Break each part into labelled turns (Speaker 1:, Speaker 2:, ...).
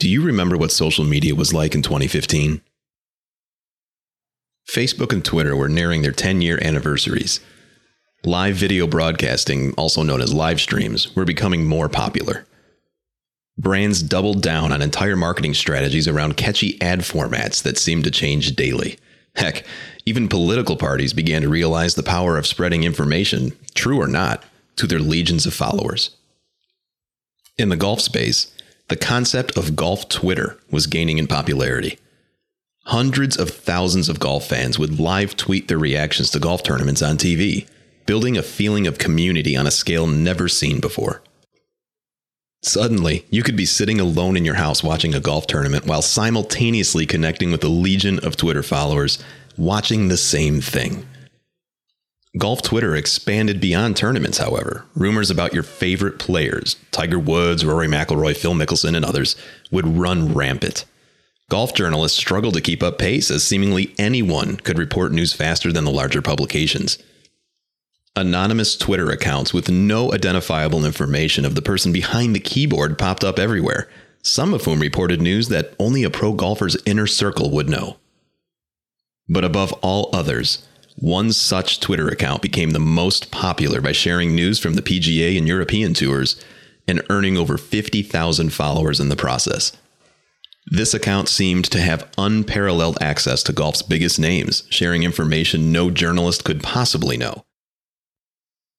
Speaker 1: Do you remember what social media was like in 2015? Facebook and Twitter were nearing their 10 year anniversaries. Live video broadcasting, also known as live streams, were becoming more popular. Brands doubled down on entire marketing strategies around catchy ad formats that seemed to change daily. Heck, even political parties began to realize the power of spreading information, true or not, to their legions of followers. In the golf space, the concept of golf Twitter was gaining in popularity. Hundreds of thousands of golf fans would live tweet their reactions to golf tournaments on TV, building a feeling of community on a scale never seen before. Suddenly, you could be sitting alone in your house watching a golf tournament while simultaneously connecting with a legion of Twitter followers watching the same thing. Golf Twitter expanded beyond tournaments, however. Rumors about your favorite players, Tiger Woods, Rory McIlroy, Phil Mickelson, and others, would run rampant. Golf journalists struggled to keep up pace as seemingly anyone could report news faster than the larger publications. Anonymous Twitter accounts with no identifiable information of the person behind the keyboard popped up everywhere, some of whom reported news that only a pro golfer's inner circle would know. But above all others, one such Twitter account became the most popular by sharing news from the PGA and European tours and earning over 50,000 followers in the process. This account seemed to have unparalleled access to golf's biggest names, sharing information no journalist could possibly know.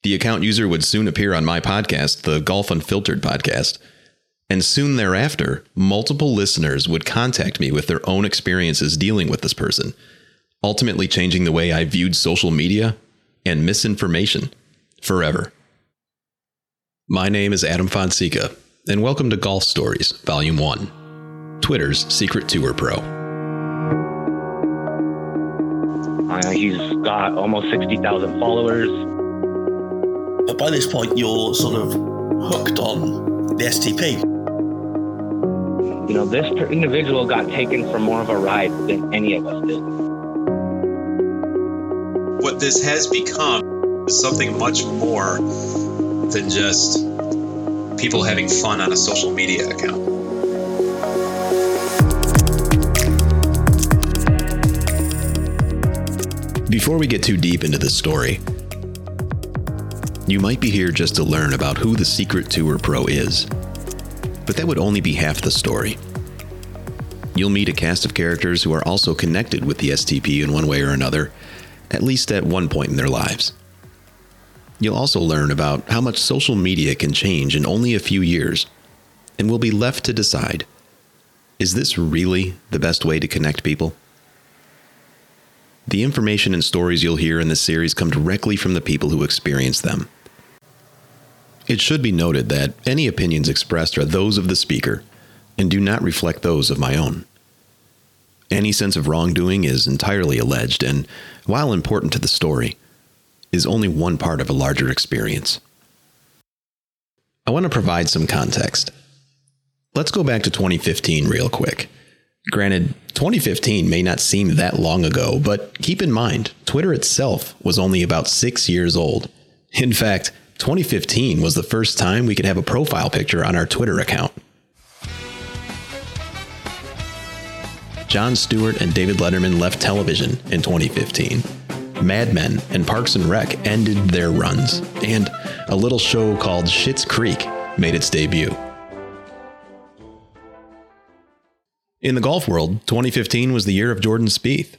Speaker 1: The account user would soon appear on my podcast, the Golf Unfiltered podcast, and soon thereafter, multiple listeners would contact me with their own experiences dealing with this person ultimately changing the way I viewed social media and misinformation forever. My name is Adam Fonseca, and welcome to Golf Stories, Volume 1 Twitter's Secret Tour Pro.
Speaker 2: Uh, he's got almost 60,000 followers.
Speaker 3: But by this point, you're sort of hooked on the STP.
Speaker 2: You know, this individual got taken for more of a ride than any of us did
Speaker 4: what this has become is something much more than just people having fun on a social media account.
Speaker 1: Before we get too deep into this story, you might be here just to learn about who the Secret Tour Pro is. But that would only be half the story. You'll meet a cast of characters who are also connected with the STP in one way or another at least at one point in their lives. You'll also learn about how much social media can change in only a few years, and will be left to decide is this really the best way to connect people? The information and stories you'll hear in this series come directly from the people who experience them. It should be noted that any opinions expressed are those of the speaker and do not reflect those of my own. Any sense of wrongdoing is entirely alleged, and while important to the story, is only one part of a larger experience. I want to provide some context. Let's go back to 2015 real quick. Granted, 2015 may not seem that long ago, but keep in mind, Twitter itself was only about six years old. In fact, 2015 was the first time we could have a profile picture on our Twitter account. Jon Stewart and David Letterman left television in 2015. Mad Men and Parks and Rec ended their runs, and a little show called Schitt's Creek made its debut. In the golf world, 2015 was the year of Jordan Spieth.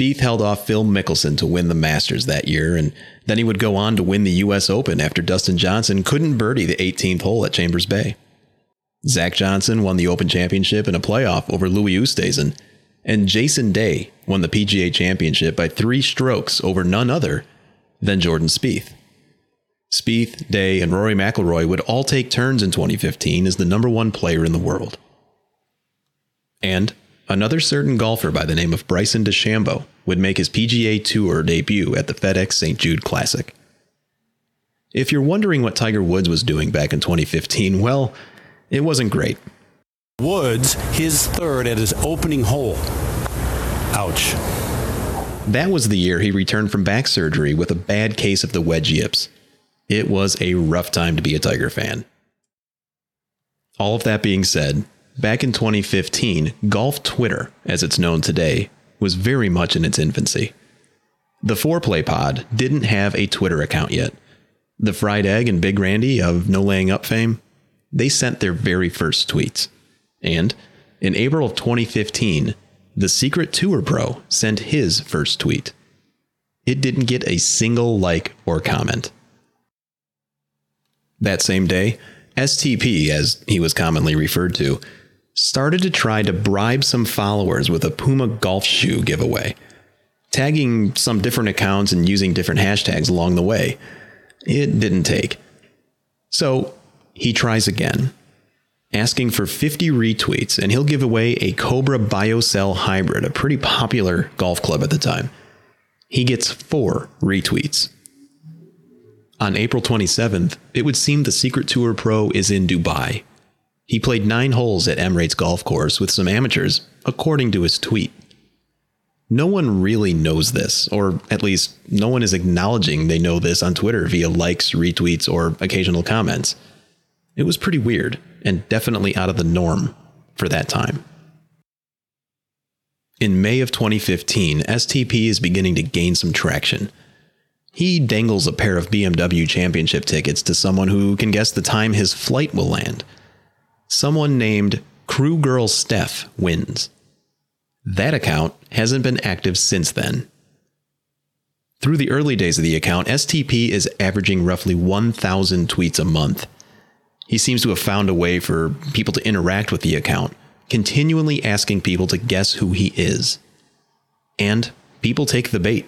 Speaker 1: Spieth held off Phil Mickelson to win the Masters that year, and then he would go on to win the U.S. Open after Dustin Johnson couldn't birdie the 18th hole at Chambers Bay. Zach Johnson won the Open Championship in a playoff over Louis Oosthuizen, and Jason Day won the PGA Championship by three strokes over none other than Jordan Spieth. Spieth, Day, and Rory McIlroy would all take turns in 2015 as the number one player in the world. And Another certain golfer by the name of Bryson DeChambeau would make his PGA Tour debut at the FedEx St. Jude Classic. If you're wondering what Tiger Woods was doing back in 2015, well, it wasn't great.
Speaker 5: Woods, his third at his opening hole. Ouch.
Speaker 1: That was the year he returned from back surgery with a bad case of the wedge yips. It was a rough time to be a Tiger fan. All of that being said, back in 2015, golf Twitter, as it's known today, was very much in its infancy. The Foreplay Pod didn't have a Twitter account yet. The Fried Egg and Big Randy of No Laying Up fame, they sent their very first tweets. And in April of 2015, the Secret Tour Pro sent his first tweet. It didn't get a single like or comment. That same day, STP, as he was commonly referred to, started to try to bribe some followers with a Puma golf shoe giveaway, tagging some different accounts and using different hashtags along the way. It didn't take. So he tries again asking for 50 retweets, and he'll give away a Cobra BioCell Hybrid, a pretty popular golf club at the time. He gets four retweets. On April 27th, it would seem the Secret Tour Pro is in Dubai. He played nine holes at Emirates Golf Course with some amateurs, according to his tweet. No one really knows this, or at least no one is acknowledging they know this on Twitter via likes, retweets, or occasional comments. It was pretty weird and definitely out of the norm for that time. In May of 2015, STP is beginning to gain some traction. He dangles a pair of BMW championship tickets to someone who can guess the time his flight will land. Someone named Crew Girl Steph wins. That account hasn't been active since then. Through the early days of the account, STP is averaging roughly 1,000 tweets a month he seems to have found a way for people to interact with the account, continually asking people to guess who he is. And people take the bait.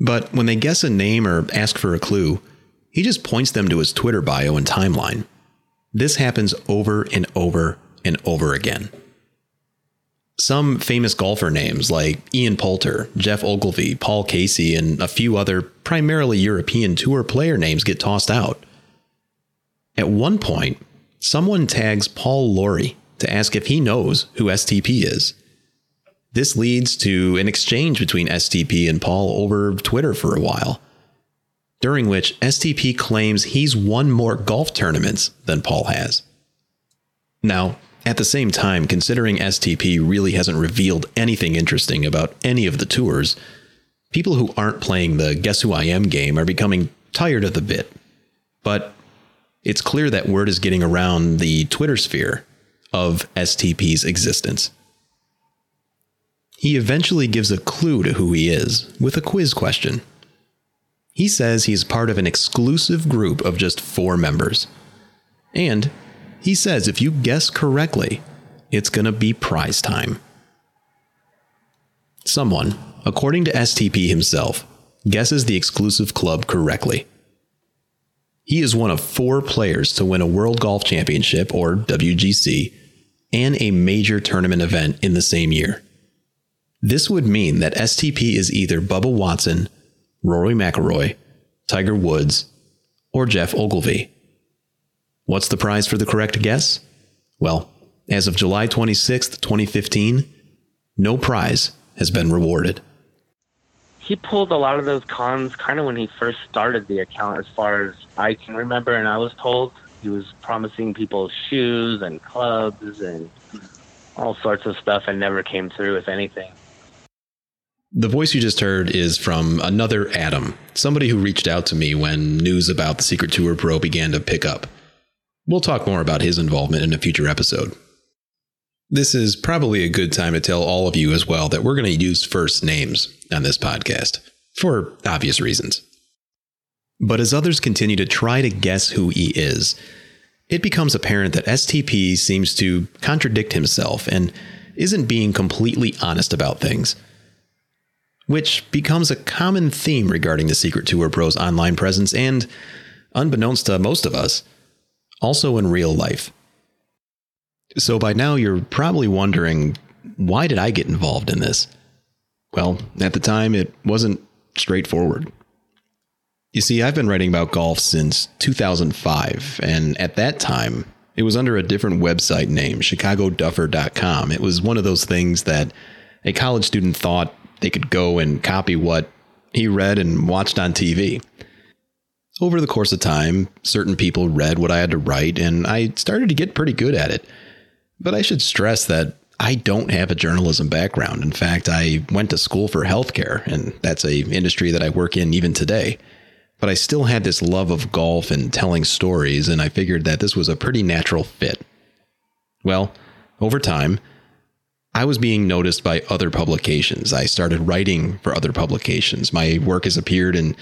Speaker 1: But when they guess a name or ask for a clue, he just points them to his Twitter bio and timeline. This happens over and over and over again. Some famous golfer names like Ian Poulter, Geoff Ogilvy, Paul Casey, and a few other primarily European tour player names get tossed out. At one point, someone tags Paul Lawrie to ask if he knows who STP is. This leads to an exchange between STP and Paul over Twitter for a while, during which STP claims he's won more golf tournaments than Paul has. Now, at the same time, considering STP really hasn't revealed anything interesting about any of the tours, people who aren't playing the Guess Who I Am game are becoming tired of the bit. But it's clear that word is getting around the Twitter sphere of STP's existence. He eventually gives a clue to who he is with a quiz question. He says he's part of an exclusive group of just four members. And he says if you guess correctly, it's going to be prize time. Someone, according to STP himself, guesses the exclusive club correctly. He is one of four players to win a World Golf Championship, or WGC, and a major tournament event in the same year. This would mean that STP is either Bubba Watson, Rory McIlroy, Tiger Woods, or Geoff Ogilvy. What's the prize for the correct guess? Well, as of July 26, 2015, no prize has been rewarded
Speaker 2: he pulled a lot of those cons kind of when he first started the account, as far as I can remember, and I was told he was promising people shoes and clubs and all sorts of stuff, and never came through with anything.
Speaker 1: The voice you just heard is from another Adam, somebody who reached out to me when news about the Secret Tour Pro began to pick up. We'll talk more about his involvement in a future episode. This is probably a good time to tell all of you as well that we're going to use first names on this podcast for obvious reasons. But as others continue to try to guess who he is, it becomes apparent that STP seems to contradict himself and isn't being completely honest about things. Which becomes a common theme regarding the Secret Tour Pro's online presence and, unbeknownst to most of us, also in real life. So by now, you're probably wondering why did I get involved in this? Well, at the time, it wasn't straightforward. You see, I've been writing about golf since 2005, and at that time, It was under a different website name, chicagoduffer.com. It was one of those things that a college student thought they could go and copy what he read and watched on TV. Over the course of time, certain people read what I had to write, and I started to get pretty good at it. But I should stress that I don't have a journalism background. In fact, I went to school for healthcare, and that's a industry that I work in even today. But I still had this love of golf and telling stories, and I figured that this was a pretty natural fit. Well, over time, I was being noticed by other publications. I started writing for other publications. My work has appeared in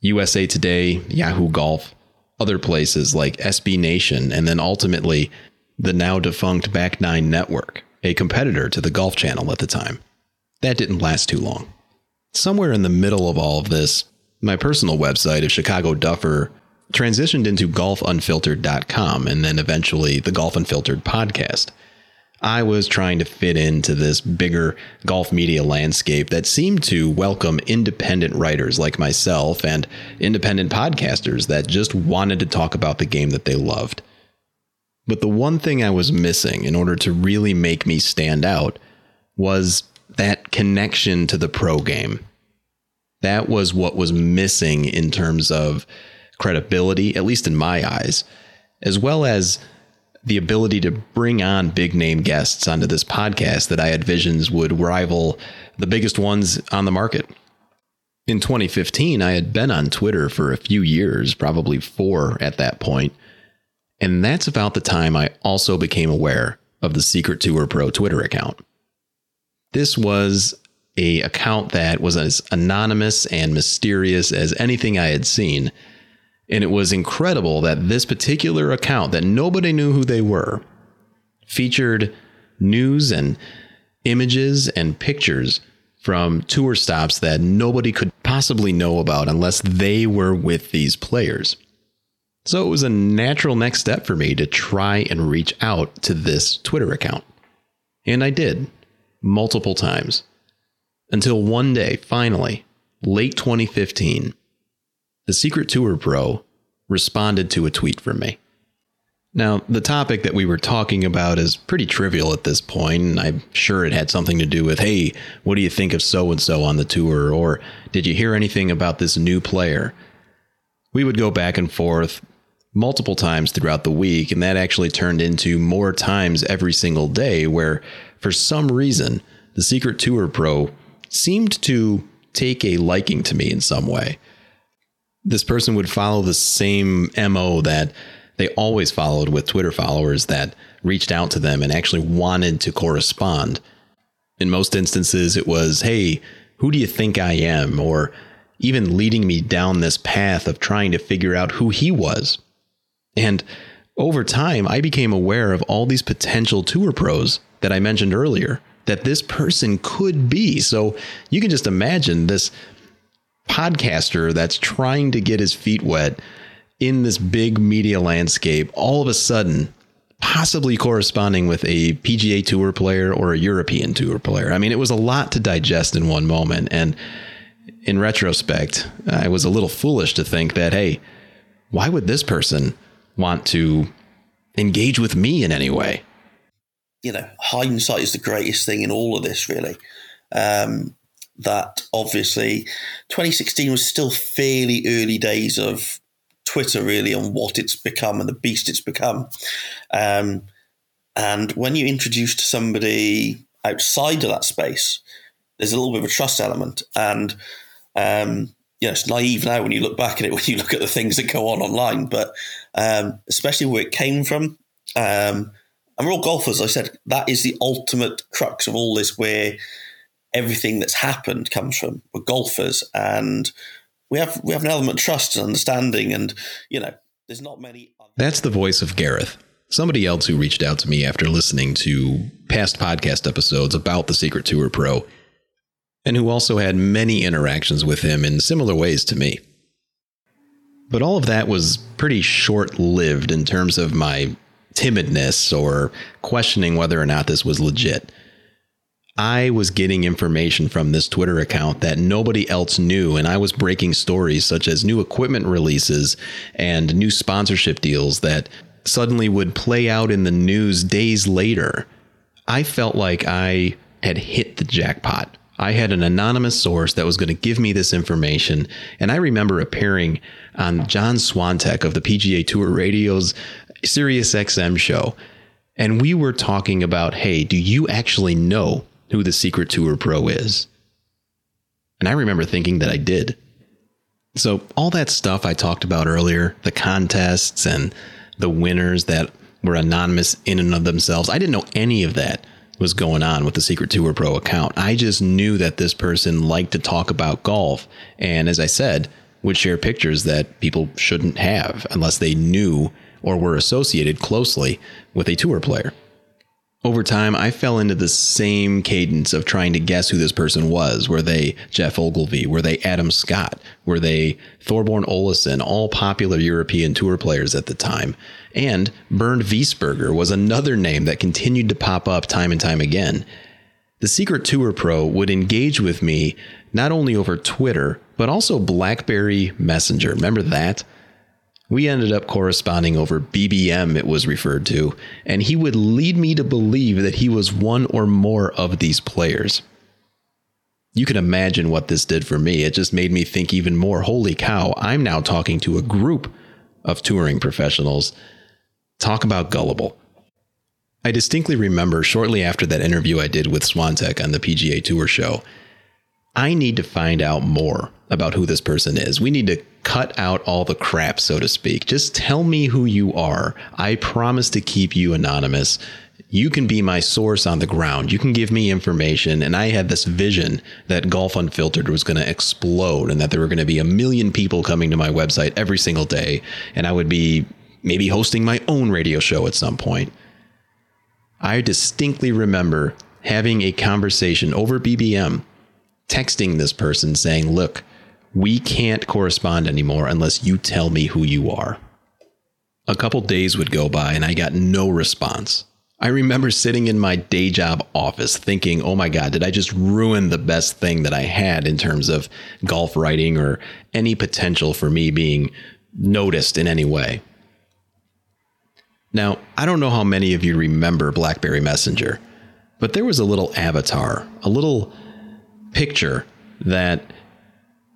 Speaker 1: USA Today, Yahoo Golf, other places like SB Nation, and then ultimately the now defunct Back Nine Network, a competitor to the Golf Channel at the time. That didn't last too long. Somewhere in the middle of all of this, my personal website of Chicago Duffer transitioned into golfunfiltered.com and then eventually the Golf Unfiltered podcast. I was trying to fit into this bigger golf media landscape that seemed to welcome independent writers like myself and independent podcasters that just wanted to talk about the game that they loved. But the one thing I was missing in order to really make me stand out was that connection to the pro game. That was what was missing in terms of credibility, at least in my eyes, as well as the ability to bring on big name guests onto this podcast that I had visions would rival the biggest ones on the market. In 2015, I had been on Twitter for a few years, probably four at that point, and that's about the time I also became aware of the Secret Tour Pro Twitter account. This was a account that was as anonymous and mysterious as anything I had seen and it was incredible that this particular account, that nobody knew who they were, featured news and images and pictures from tour stops that nobody could possibly know about unless they were with these players. So it was a natural next step for me to try and reach out to this Twitter account. And I did, multiple times. Until one day, finally, late 2015, the Secret Tour Pro responded to a tweet from me. Now, the topic that we were talking about is pretty trivial at this point, and I'm sure it had something to do with, hey, what do you think of so and so on the tour? Or did you hear anything about this new player? We would go back and forth multiple times throughout the week, and that actually turned into more times every single day, where for some reason, the Secret Tour Pro seemed to take a liking to me in some way this person would follow the same MO that they always followed with Twitter followers that reached out to them and actually wanted to correspond. In most instances, it was, hey, who do you think I am? Or even leading me down this path of trying to figure out who he was. And over time, I became aware of all these potential tour pros that I mentioned earlier that this person could be. So you can just imagine this podcaster that's trying to get his feet wet in this big media landscape all of a sudden possibly corresponding with a PGA Tour player or a European Tour player. I mean, it was a lot to digest in one moment. And in retrospect, I was a little foolish to think that, hey, why would this person want to engage with me in any way?
Speaker 3: You know, hindsight is the greatest thing in all of this, really. Um, that obviously 2016 was still fairly early days of Twitter, really, and what it's become and the beast it's become. Um, and when you introduce to somebody outside of that space, there's a little bit of a trust element. And, um, you know, it's naive now when you look back at it, when you look at the things that go on online, but um, especially where it came from. Um, and we're all golfers. I said that is the ultimate crux of all this, where everything that's happened comes from. We're golfers, and we have we have an element of trust and understanding, and you know, there's not many.
Speaker 1: That's the voice of Gareth. Somebody else who reached out to me after listening to past podcast episodes about the Secret Tour Pro, and who also had many interactions with him in similar ways to me. But all of that was pretty short lived in terms of my timidness or questioning whether or not this was legit. I was getting information from this Twitter account that nobody else knew, and I was breaking stories such as new equipment releases and new sponsorship deals that suddenly would play out in the news days later, I felt like I had hit the jackpot. I had an anonymous source that was going to give me this information. And I remember appearing on John Swantek of the PGA Tour Radio's Sirius XM show. And we were talking about hey, do you actually know who the Secret Tour Pro is? And I remember thinking that I did. So, all that stuff I talked about earlier, the contests and the winners that were anonymous in and of themselves, I didn't know any of that was going on with the Secret Tour Pro account. I just knew that this person liked to talk about golf. And as I said, would share pictures that people shouldn't have unless they knew or were associated closely with a tour player. Over time, I fell into the same cadence of trying to guess who this person was. Were they Geoff Ogilvy? Were they Adam Scott? Were they Thorbjorn Olesen? All popular European tour players at the time. And Bernd Wiesberger was another name that continued to pop up time and time again. The Secret Tour Pro would engage with me not only over Twitter, but also BlackBerry Messenger. Remember that? We ended up corresponding over BBM, it was referred to, and he would lead me to believe that he was one or more of these players. You can imagine what this did for me. It just made me think even more holy cow, I'm now talking to a group of touring professionals. Talk about gullible. I distinctly remember shortly after that interview I did with Swantek on the PGA Tour show, I need to find out more about who this person is. We need to cut out all the crap, so to speak. Just tell me who you are. I promise to keep you anonymous. You can be my source on the ground. You can give me information. And I had this vision that Golf Unfiltered was going to explode and that there were going to be a million people coming to my website every single day. And I would be maybe hosting my own radio show at some point. I distinctly remember having a conversation over BBM, texting this person saying, Look, we can't correspond anymore unless you tell me who you are. A couple days would go by and I got no response. I remember sitting in my day job office thinking, oh my God, did I just ruin the best thing that I had in terms of golf writing or any potential for me being noticed in any way? Now, I don't know how many of you remember BlackBerry Messenger, but there was a little avatar, a little picture that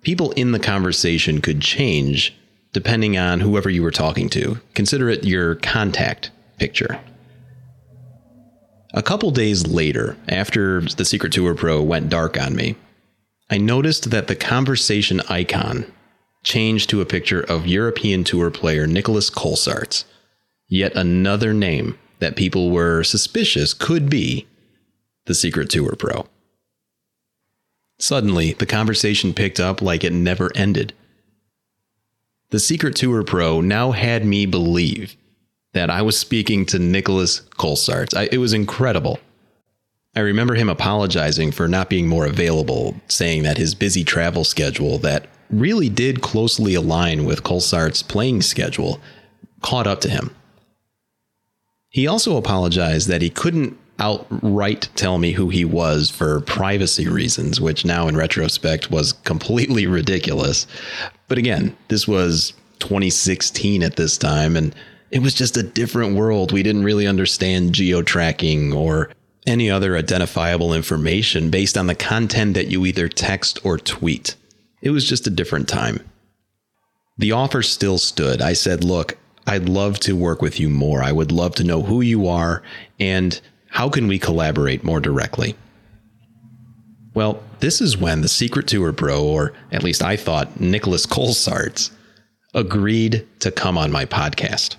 Speaker 1: people in the conversation could change depending on whoever you were talking to. Consider it your contact picture. A couple days later, after the Secret Tour Pro went dark on me, I noticed that the conversation icon changed to a picture of European Tour player Nicolas Colsaerts, yet another name that people were suspicious could be the Secret Tour Pro. Suddenly, the conversation picked up like it never ended. The Secret Tour Pro now had me believe that I was speaking to Nicolas Colsaerts. I, it was incredible. I remember him apologizing for not being more available, saying that his busy travel schedule, that really did closely align with Colsaerts' playing schedule, caught up to him. He also apologized that he couldn't outright tell me who he was for privacy reasons, which now in retrospect was completely ridiculous. But again, this was 2016 at this time, and it was just a different world. We didn't really understand geo tracking or any other identifiable information based on the content that you either text or tweet. It was just a different time. The offer still stood. I said, Look, I'd love to work with you more. I would love to know who you are and how can we collaborate more directly? Well, this is when the Secret Tour Pro, or at least I thought Nicolas Colsaerts, agreed to come on my podcast.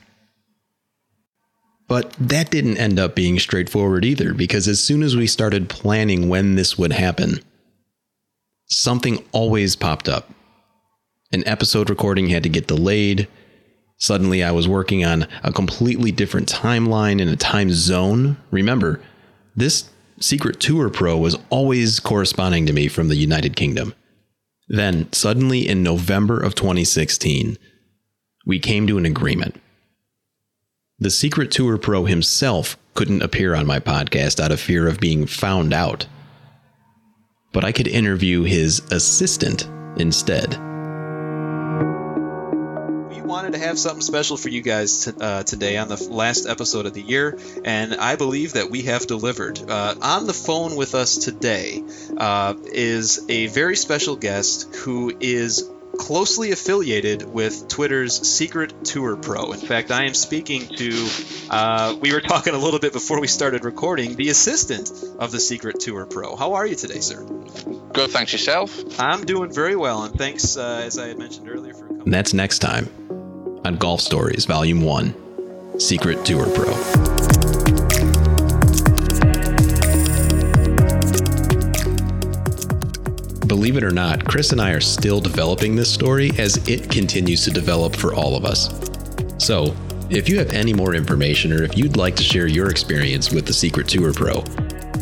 Speaker 1: But that didn't end up being straightforward either, because as soon as we started planning when this would happen, something always popped up. An episode recording had to get delayed, Suddenly, I was working on a completely different timeline in a time zone. Remember, this Secret Tour Pro was always corresponding to me from the United Kingdom. Then, suddenly in November of 2016, we came to an agreement. The Secret Tour Pro himself couldn't appear on my podcast out of fear of being found out. But I could interview his assistant instead
Speaker 4: wanted to have something special for you guys t- uh, today on the last episode of the year, and I believe that we have delivered. Uh, on the phone with us today uh, is a very special guest who is closely affiliated with Twitter's Secret Tour Pro. In fact, I am speaking to, uh, we were talking a little bit before we started recording, the assistant of the Secret Tour Pro. How are you today, sir?
Speaker 6: Good, thanks yourself.
Speaker 4: I'm doing very well, and thanks, uh, as I had mentioned earlier, for coming.
Speaker 1: And that's next time on Golf Stories Volume 1 Secret Tour Pro. Believe it or not, Kris and I are still developing this story as it continues to develop for all of us. So, if you have any more information or if you'd like to share your experience with the Secret Tour Pro,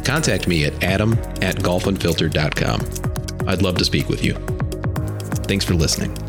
Speaker 1: contact me at adam at golfunfiltered.com. I'd love to speak with you. Thanks for listening.